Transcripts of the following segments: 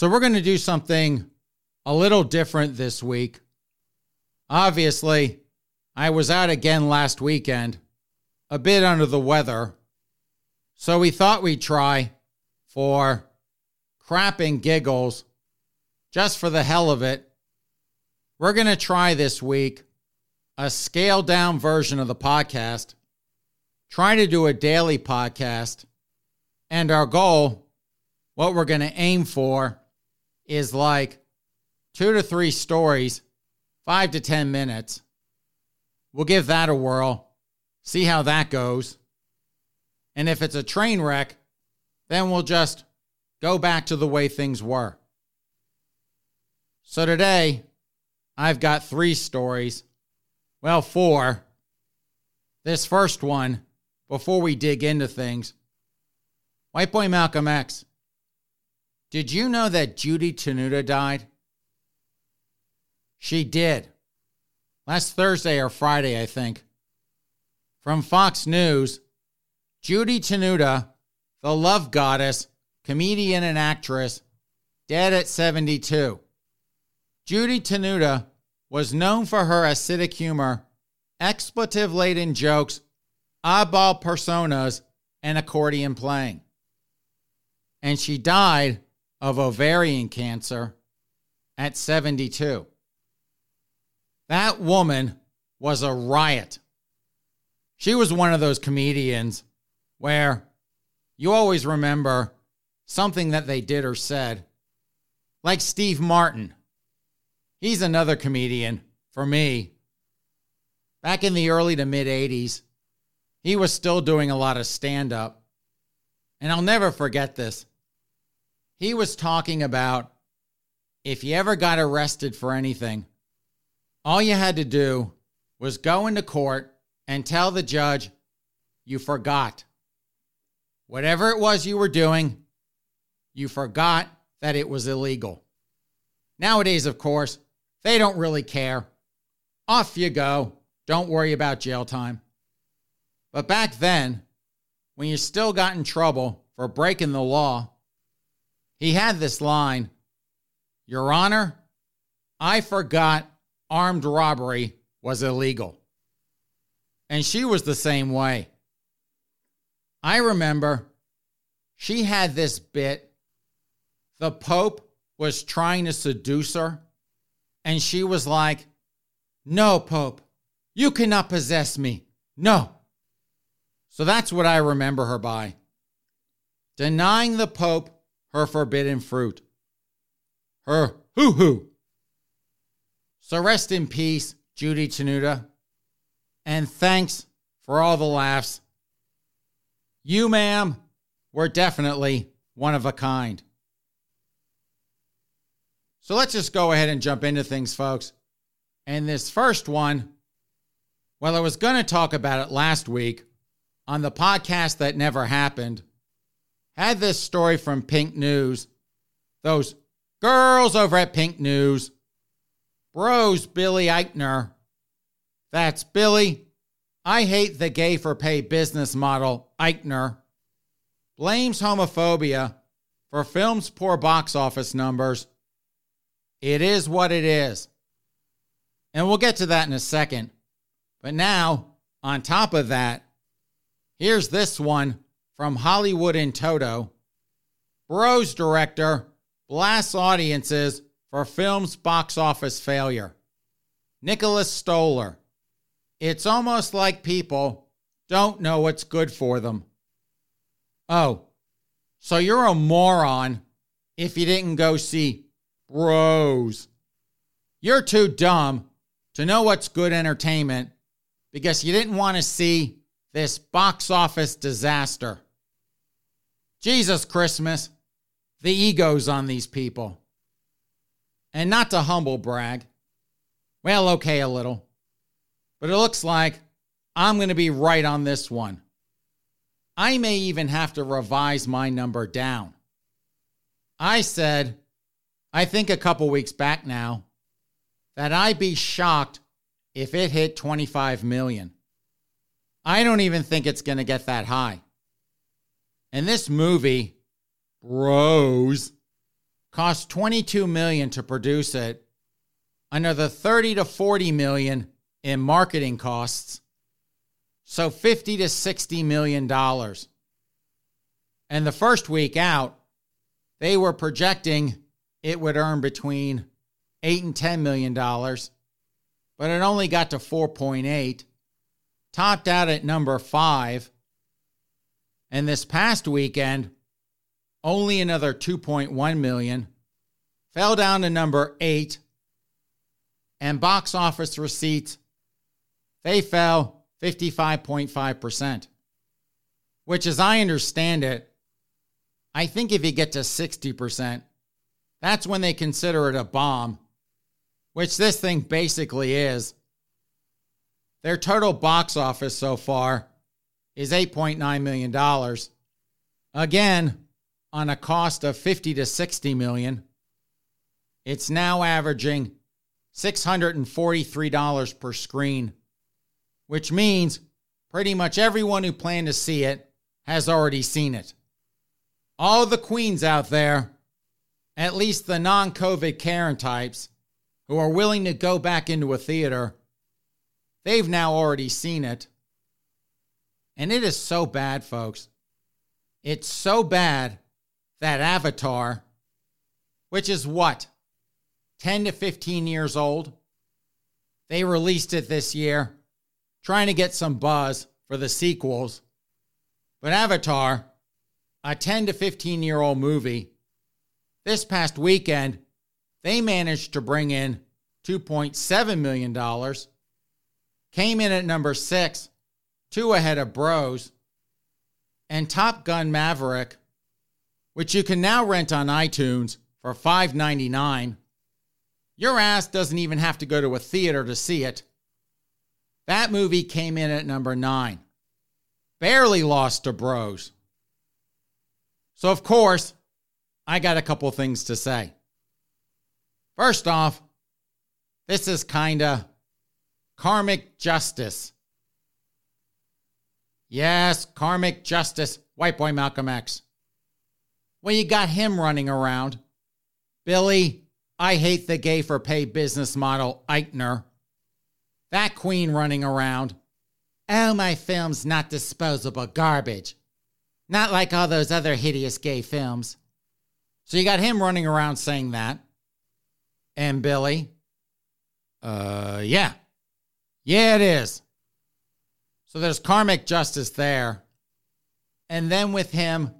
So, we're going to do something a little different this week. Obviously, I was out again last weekend, a bit under the weather. So, we thought we'd try for crap and giggles, just for the hell of it. We're going to try this week a scaled down version of the podcast, try to do a daily podcast, and our goal, what we're going to aim for, is like two to three stories, five to 10 minutes. We'll give that a whirl, see how that goes. And if it's a train wreck, then we'll just go back to the way things were. So today, I've got three stories. Well, four. This first one, before we dig into things, White Boy Malcolm X did you know that Judy Tenuta died? She did. Last Thursday or Friday, I think. From Fox News, Judy Tenuta, the love goddess, comedian, and actress, dead at 72. Judy Tenuta was known for her acidic humor, expletive laden jokes, oddball personas, and accordion playing. And she died of ovarian cancer at 72. That woman was a riot. She was one of those comedians where you always remember something that they did or said, like Steve Martin. He's another comedian for me. Back in the early to mid 80s, he was still doing a lot of stand up. And I'll never forget this. He was talking about if you ever got arrested for anything, all you had to do was go into court and tell the judge you forgot. Whatever it was you were doing, you forgot that it was illegal. Nowadays, of course, they don't really care. Off you go. Don't worry about jail time. But back then, when you still got in trouble for breaking the law, he had this line Your Honor, I forgot armed robbery was illegal. And she was the same way. I remember she had this bit. The Pope was trying to seduce her, and she was like, No, Pope, you cannot possess me. No. So that's what I remember her by. Denying the Pope her forbidden fruit, her hoo hoo. So rest in peace, Judy Tenuta, and thanks for all the laughs. You, ma'am, were definitely one of a kind. So let's just go ahead and jump into things, folks. And this first one, well, I was going to talk about it last week on the podcast that never happened had this story from Pink News. Those girls over at Pink News. Bros Billy Eichner. That's Billy. I hate the gay for pay business model, Eichner. Blames homophobia for film's poor box office numbers. It is what it is. And we'll get to that in a second. But now, on top of that, here's this one from Hollywood in Toto. Bros director blasts audiences for film's box office failure. Nicholas Stoller. It's almost like people don't know what's good for them. Oh, so you're a moron if you didn't go see Bros. You're too dumb to know what's good entertainment because you didn't want to see this box office disaster. Jesus Christmas, the egos on these people. And not to humble brag. Well, okay, a little. But it looks like I'm going to be right on this one. I may even have to revise my number down. I said, I think a couple weeks back now, that I'd be shocked if it hit 25 million. I don't even think it's going to get that high. And this movie, Bros, cost 22 million to produce it, another 30 to 40 million in marketing costs, so 50 to 60 million dollars. And the first week out, they were projecting it would earn between 8 and 10 million dollars, but it only got to 4.8, topped out at number 5. And this past weekend, only another 2.1 million, fell down to number 8. And box office receipts, they fell 55.5%, which as I understand it, I think if you get to 60%, that's when they consider it a bomb, which this thing basically is. Their total box office so far is $8.9 million. Again, on a cost of 50 to 60 million. It's now averaging $643 per screen, which means pretty much everyone who planned to see it has already seen it. All the queens out there at least the non COVID Karen types who are willing to go back into a theater, they've now already seen it. And it is so bad, folks. It's so bad that Avatar, which is what, 10 to 15 years old, they released it this year, trying to get some buzz for the sequels. But Avatar, a 10 to 15 year old movie, this past weekend, they managed to bring in $2.7 million, came in at number six, two ahead of Bros, and Top Gun Maverick, which you can now rent on iTunes for $5.99. Your ass doesn't even have to go to a theater to see it. That movie came in at number nine, barely lost to Bros. So, of course, I got a couple things to say. First off, this is kind of karmic justice. Yes, karmic justice, white boy Malcolm X. Well, you got him running around. Billy, I hate the gay for pay business model, Eichner. That queen running around. Oh, my film's not disposable garbage. Not like all those other hideous gay films. So you got him running around saying that. And Billy, uh, yeah. Yeah, it is. So there's karmic justice there. And then with him,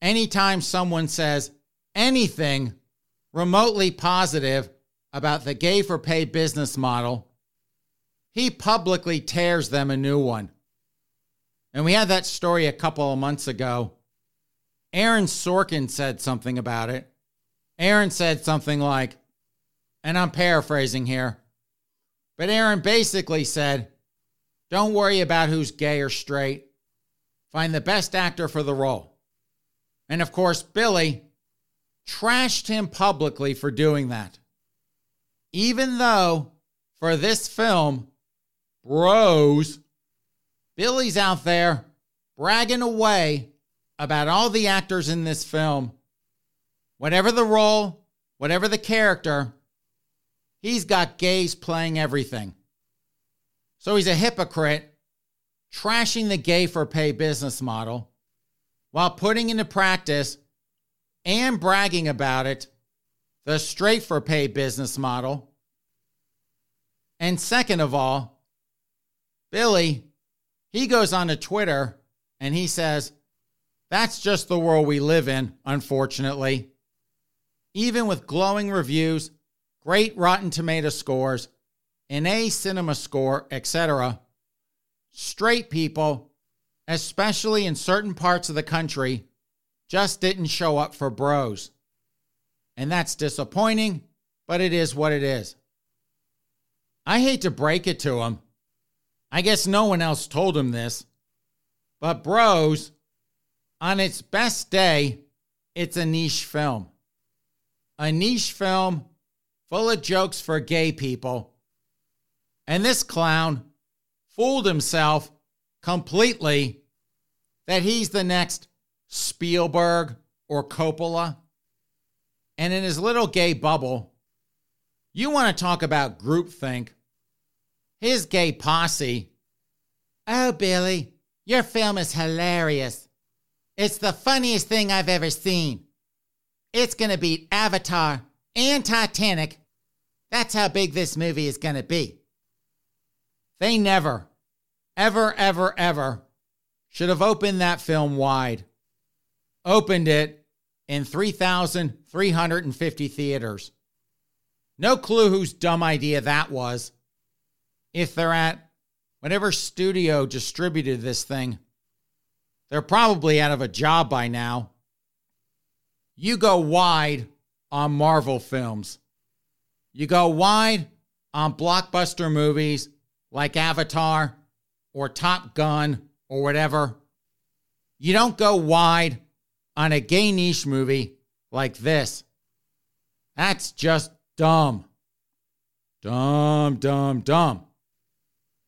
anytime someone says anything remotely positive about the gay for pay business model, he publicly tears them a new one. And we had that story a couple of months ago Aaron Sorkin said something about it. Aaron said something like, and I'm paraphrasing here, but Aaron basically said, don't worry about who's gay or straight. Find the best actor for the role. And of course, Billy trashed him publicly for doing that. Even though for this film, Bros, Billy's out there bragging away about all the actors in this film, whatever the role, whatever the character, he's got gays playing everything. So he's a hypocrite, trashing the gay for pay business model while putting into practice and bragging about it the straight for pay business model. And second of all, Billy, he goes on to Twitter and he says, that's just the world we live in, unfortunately. even with glowing reviews, great Rotten Tomato scores, an A cinema score, etc., straight people, especially in certain parts of the country, just didn't show up for bros. And that's disappointing, but it is what it is. I hate to break it to him. I guess no one else told him this. But Bros, on its best day, it's a niche film. A niche film full of jokes for gay people. And this clown fooled himself completely that he's the next Spielberg or Coppola. And in his little gay bubble, you want to talk about groupthink. His gay posse. Oh, Billy, your film is hilarious. It's the funniest thing I've ever seen. It's going to beat Avatar and Titanic. That's how big this movie is going to be. They never, ever, ever, ever should have opened that film wide. Opened it in 3,350 theaters. No clue whose dumb idea that was. If they're at whatever studio distributed this thing, they're probably out of a job by now. You go wide on Marvel films. You go wide on blockbuster movies like Avatar or Top Gun or whatever. You don't go wide on a gay niche movie like this. That's just dumb. Dumb, dumb, dumb.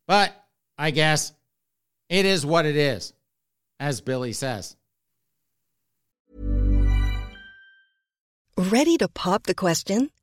But I guess it is what it is, as Billy says. Ready to pop the question?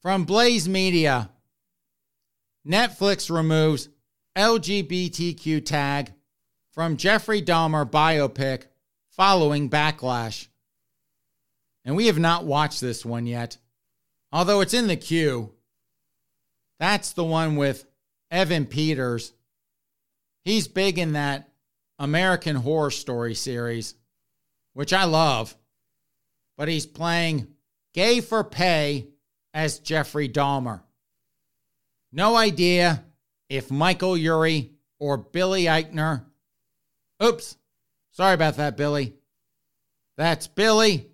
From Blaze Media Netflix removes LGBTQ tag from Jeffrey Dahmer biopic following backlash. And we have not watched this one yet although it's in the queue. That's the one with Evan Peters. He's big in that American Horror Story series, which I love, but he's playing gay for pay as Jeffrey Dahmer. No idea if Michael Urie or Billy Eichner. Oops, sorry about that, Billy. That's Billy.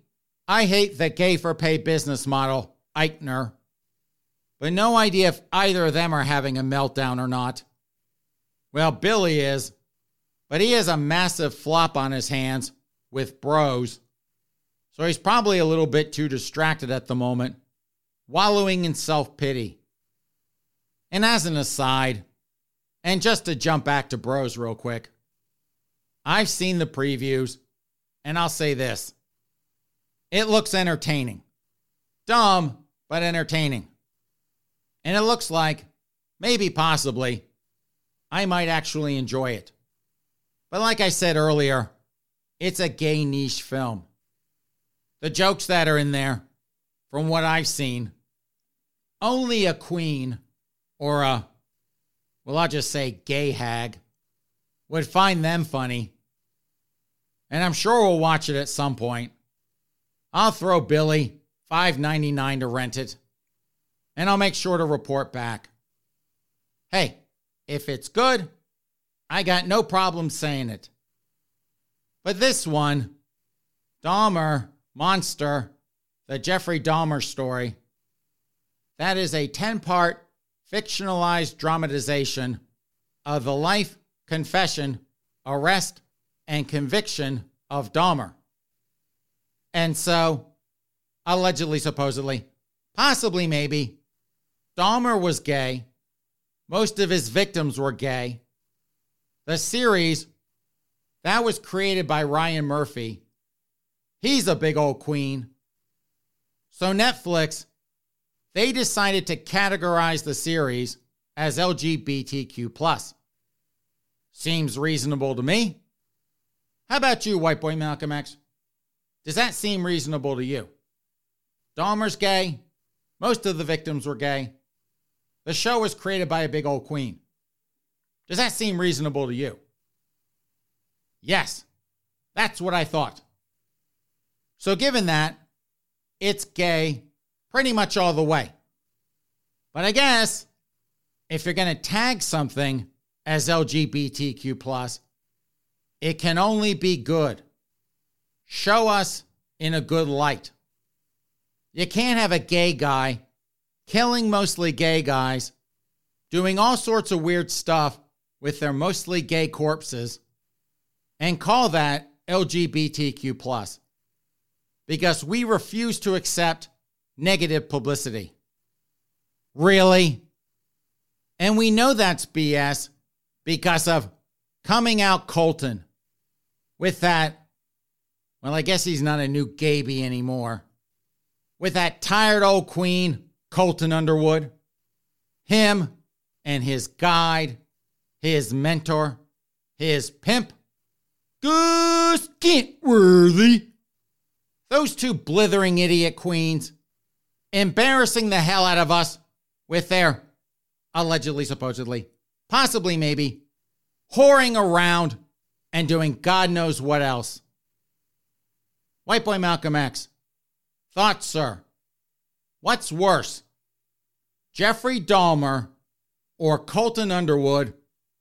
I hate the gay for pay business model. Eichner, but no idea if either of them are having a meltdown or not. Well, Billy is, but he has a massive flop on his hands with bros. So he's probably a little bit too distracted at the moment, wallowing in self pity. And as an aside, and just to jump back to bros real quick, I've seen the previews, and I'll say this it looks entertaining. Dumb, but entertaining. And it looks like, maybe possibly, I might actually enjoy it. But like I said earlier, it's a gay niche film. The jokes that are in there, from what I've seen, only a queen or a, well, I'll just say gay hag, would find them funny. And I'm sure we'll watch it at some point. I'll throw Billy $5.99 to rent it, and I'll make sure to report back. Hey, if it's good, I got no problem saying it. But this one, Dahmer, Monster, the Jeffrey Dahmer story, that is a 10 part fictionalized dramatization of the life, confession, arrest, and conviction of Dahmer. And so allegedly, supposedly, possibly, maybe. Dahmer was gay. Most of his victims were gay. The series, that was created by Ryan Murphy. He's a big old queen. So Netflix, they decided to categorize the series as LGBTQ. Seems reasonable to me. How about you, white boy Malcolm X? Does that seem reasonable to you? Dahmer's gay. Most of the victims were gay. The show was created by a big old queen. Does that seem reasonable to you? Yes, that's what I thought. So, given that, it's gay pretty much all the way. But I guess if you're going to tag something as LGBTQ, it can only be good. Show us in a good light. You can't have a gay guy killing mostly gay guys, doing all sorts of weird stuff with their mostly gay corpses, and call that LGBTQ. Because we refuse to accept negative publicity. Really? And we know that's BS because of coming out Colton with that. Well, I guess he's not a new Gaby anymore. With that tired old queen, Colton Underwood, him and his guide, his mentor, his pimp, Gus Kenworthy. Those two blithering idiot queens embarrassing the hell out of us with their allegedly, supposedly, possibly, maybe, whoring around and doing God knows what else. White boy Malcolm X. Thoughts, sir? What's worse, Jeffrey Dahmer or Colton Underwood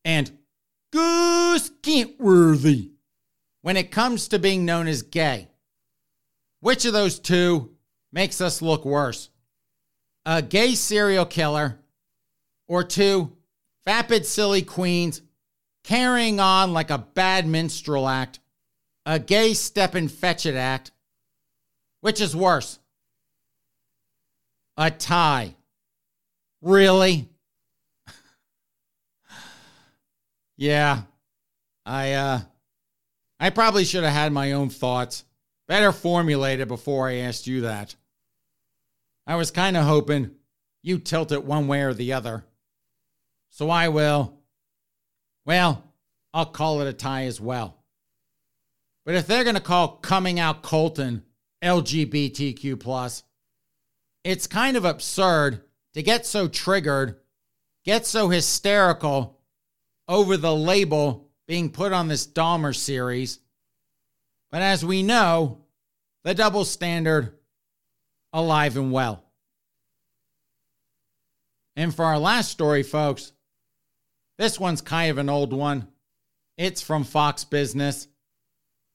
and Goose Kenworthy when it comes to being known as gay? Which of those two makes us look worse? A gay serial killer or two vapid silly queens carrying on like a bad minstrel act, a gay step and fetch it act? Which is worse? A tie. Really? yeah. I uh I probably should have had my own thoughts better formulated before I asked you that. I was kind of hoping you tilt it one way or the other. So I will. Well, I'll call it a tie as well. But if they're going to call coming out Colton LGBTQ, it's kind of absurd to get so triggered, get so hysterical over the label being put on this Dahmer series. But as we know, the double standard alive and well. And for our last story, folks, this one's kind of an old one. It's from Fox Business.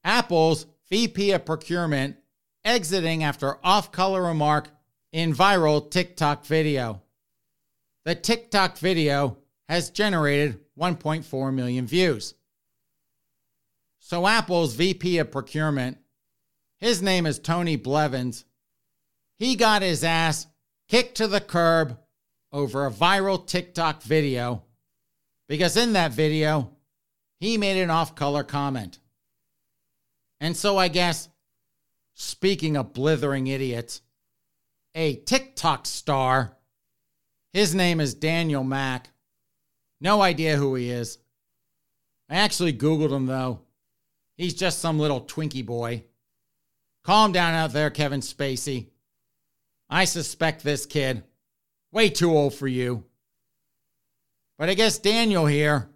Apple's VP of procurement exiting after off color remark in viral TikTok video. The TikTok video has generated 1.4 million views. So, Apple's VP of procurement, his name is Tony Blevins, he got his ass kicked to the curb over a viral TikTok video because in that video, he made an off color comment. And so, I guess, speaking of blithering idiots, a TikTok star. His name is Daniel Mac. No idea who he is. I actually Googled him though. He's just some little Twinkie boy. Calm down out there, Kevin Spacey. I suspect this kid. Way too old for you. But I guess Daniel here,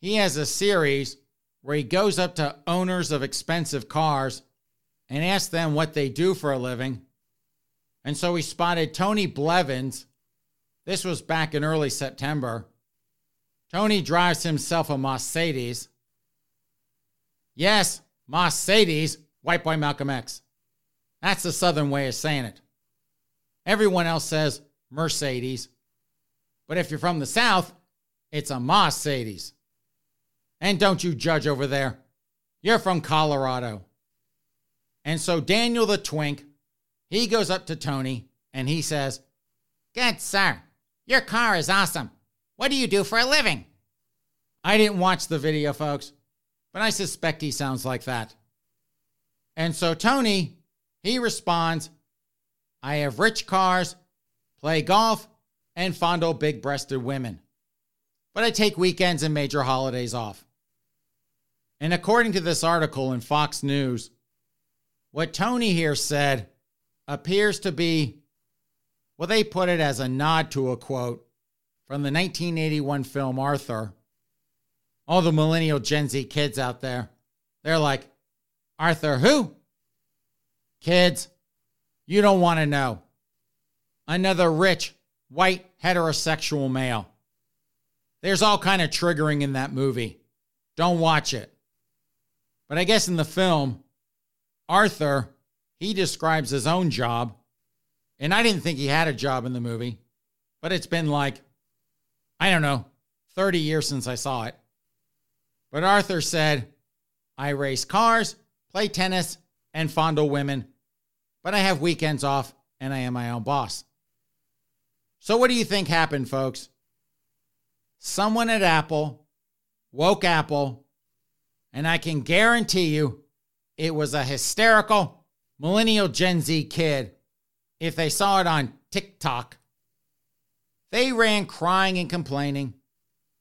he has a series where he goes up to owners of expensive cars and asks them what they do for a living. And so we spotted Tony Blevins. This was back in early September. Tony drives himself a Mercedes. Yes, Mercedes, white boy Malcolm X. That's the southern way of saying it. Everyone else says Mercedes. But if you're from the south, it's a Mercedes. And don't you judge over there. You're from Colorado. And so Daniel the Twink he goes up to Tony and he says, Good sir, your car is awesome. What do you do for a living? I didn't watch the video, folks, but I suspect he sounds like that. And so Tony, he responds, I have rich cars, play golf, and fondle big breasted women. But I take weekends and major holidays off. And according to this article in Fox News, what Tony here said appears to be, well, they put it as a nod to a quote from the 1981 film Arthur. All the millennial Gen Z kids out there, they're like, Arthur, who? Kids, you don't want to know. Another rich, white, heterosexual male. There's all kind of triggering in that movie. Don't watch it. But I guess in the film, Arthur, he describes his own job. And I didn't think he had a job in the movie, but it's been like, I don't know, 30 years since I saw it. But Arthur said, I race cars, play tennis, and fondle women, but I have weekends off and I am my own boss. So, what do you think happened, folks? Someone at Apple woke Apple, and I can guarantee you it was a hysterical millennial Gen Z kid. If they saw it on TikTok, they ran crying and complaining,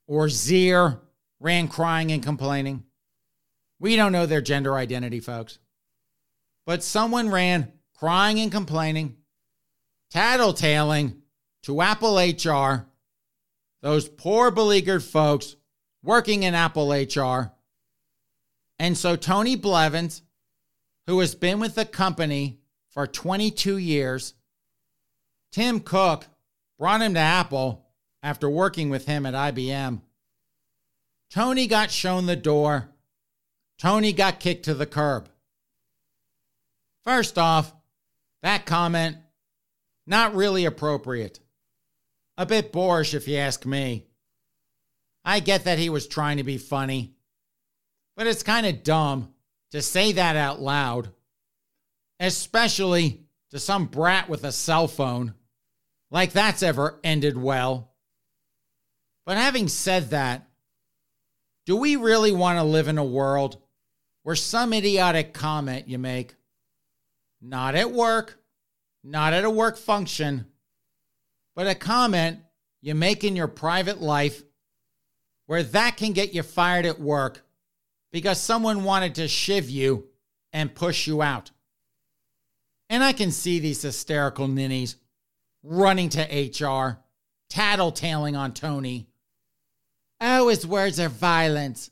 or Zier ran crying and complaining. We don't know their gender identity, folks. But someone ran crying and complaining, tattletailing to Apple HR, those poor beleaguered folks working in Apple HR. And so Tony Blevins, who has been with the company for 22 years, Tim Cook brought him to Apple after working with him at IBM. Tony got shown the door. Tony got kicked to the curb. First off, that comment, not really appropriate. A bit boorish, if you ask me. I get that he was trying to be funny, but it's kind of dumb to say that out loud, especially to some brat with a cell phone, like that's ever ended well. But having said that, do we really want to live in a world where some idiotic comment you make not at work, not at a work function, but a comment you make in your private life where that can get you fired at work because someone wanted to shiv you and push you out. And I can see these hysterical ninnies running to HR, tattletaling on Tony. Oh, his words are violent.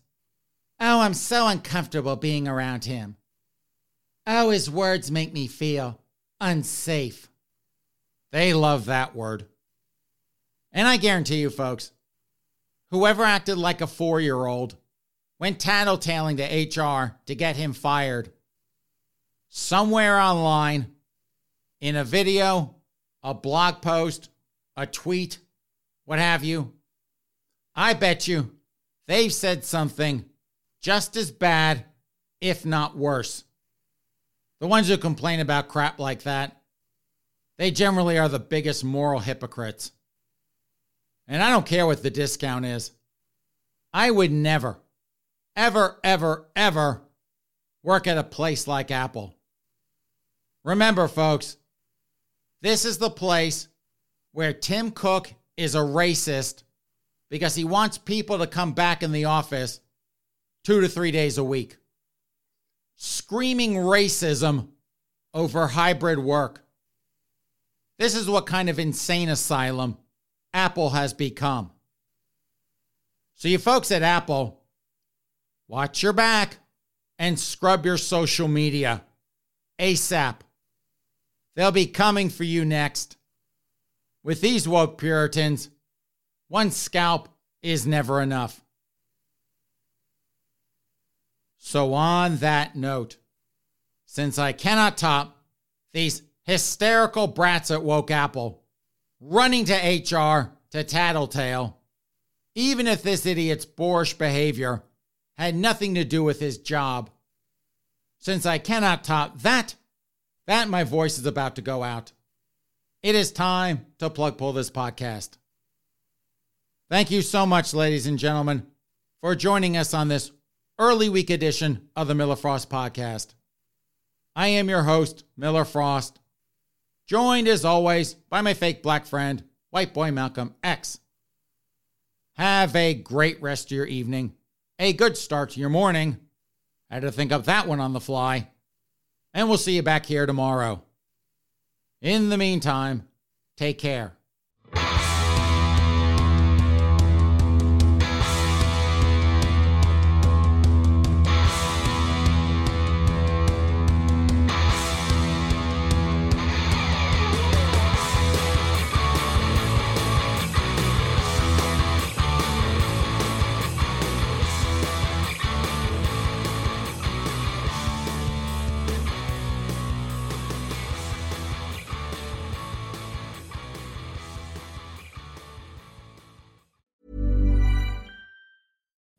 Oh, I'm so uncomfortable being around him. Oh, his words make me feel unsafe. They love that word. And I guarantee you, folks, whoever acted like a four year old went tattletaling to HR to get him fired. Somewhere online, in a video, a blog post, a tweet, what have you, I bet you they've said something just as bad, if not worse. The ones who complain about crap like that, they generally are the biggest moral hypocrites. And I don't care what the discount is. I would never, ever, ever, ever work at a place like Apple. Remember, folks, this is the place where Tim Cook is a racist because he wants people to come back in the office two to three days a week screaming racism over hybrid work. This is what kind of insane asylum Apple has become. So, you folks at Apple, watch your back and scrub your social media ASAP. They'll be coming for you next. With these woke Puritans, one scalp is never enough. So, on that note, since I cannot top these hysterical brats at Woke Apple running to HR to tattletale, even if this idiot's boorish behavior had nothing to do with his job, since I cannot top that, that my voice is about to go out. It is time to plug pull this podcast. Thank you so much, ladies and gentlemen, for joining us on this early week edition of the Miller Frost Podcast. I am your host, Miller Frost. joined as always by my fake black friend, white boy Malcolm X. Have a great rest of your evening, a good start to your morning. I had to think up that one on the fly. And we'll see you back here tomorrow. In the meantime, take care.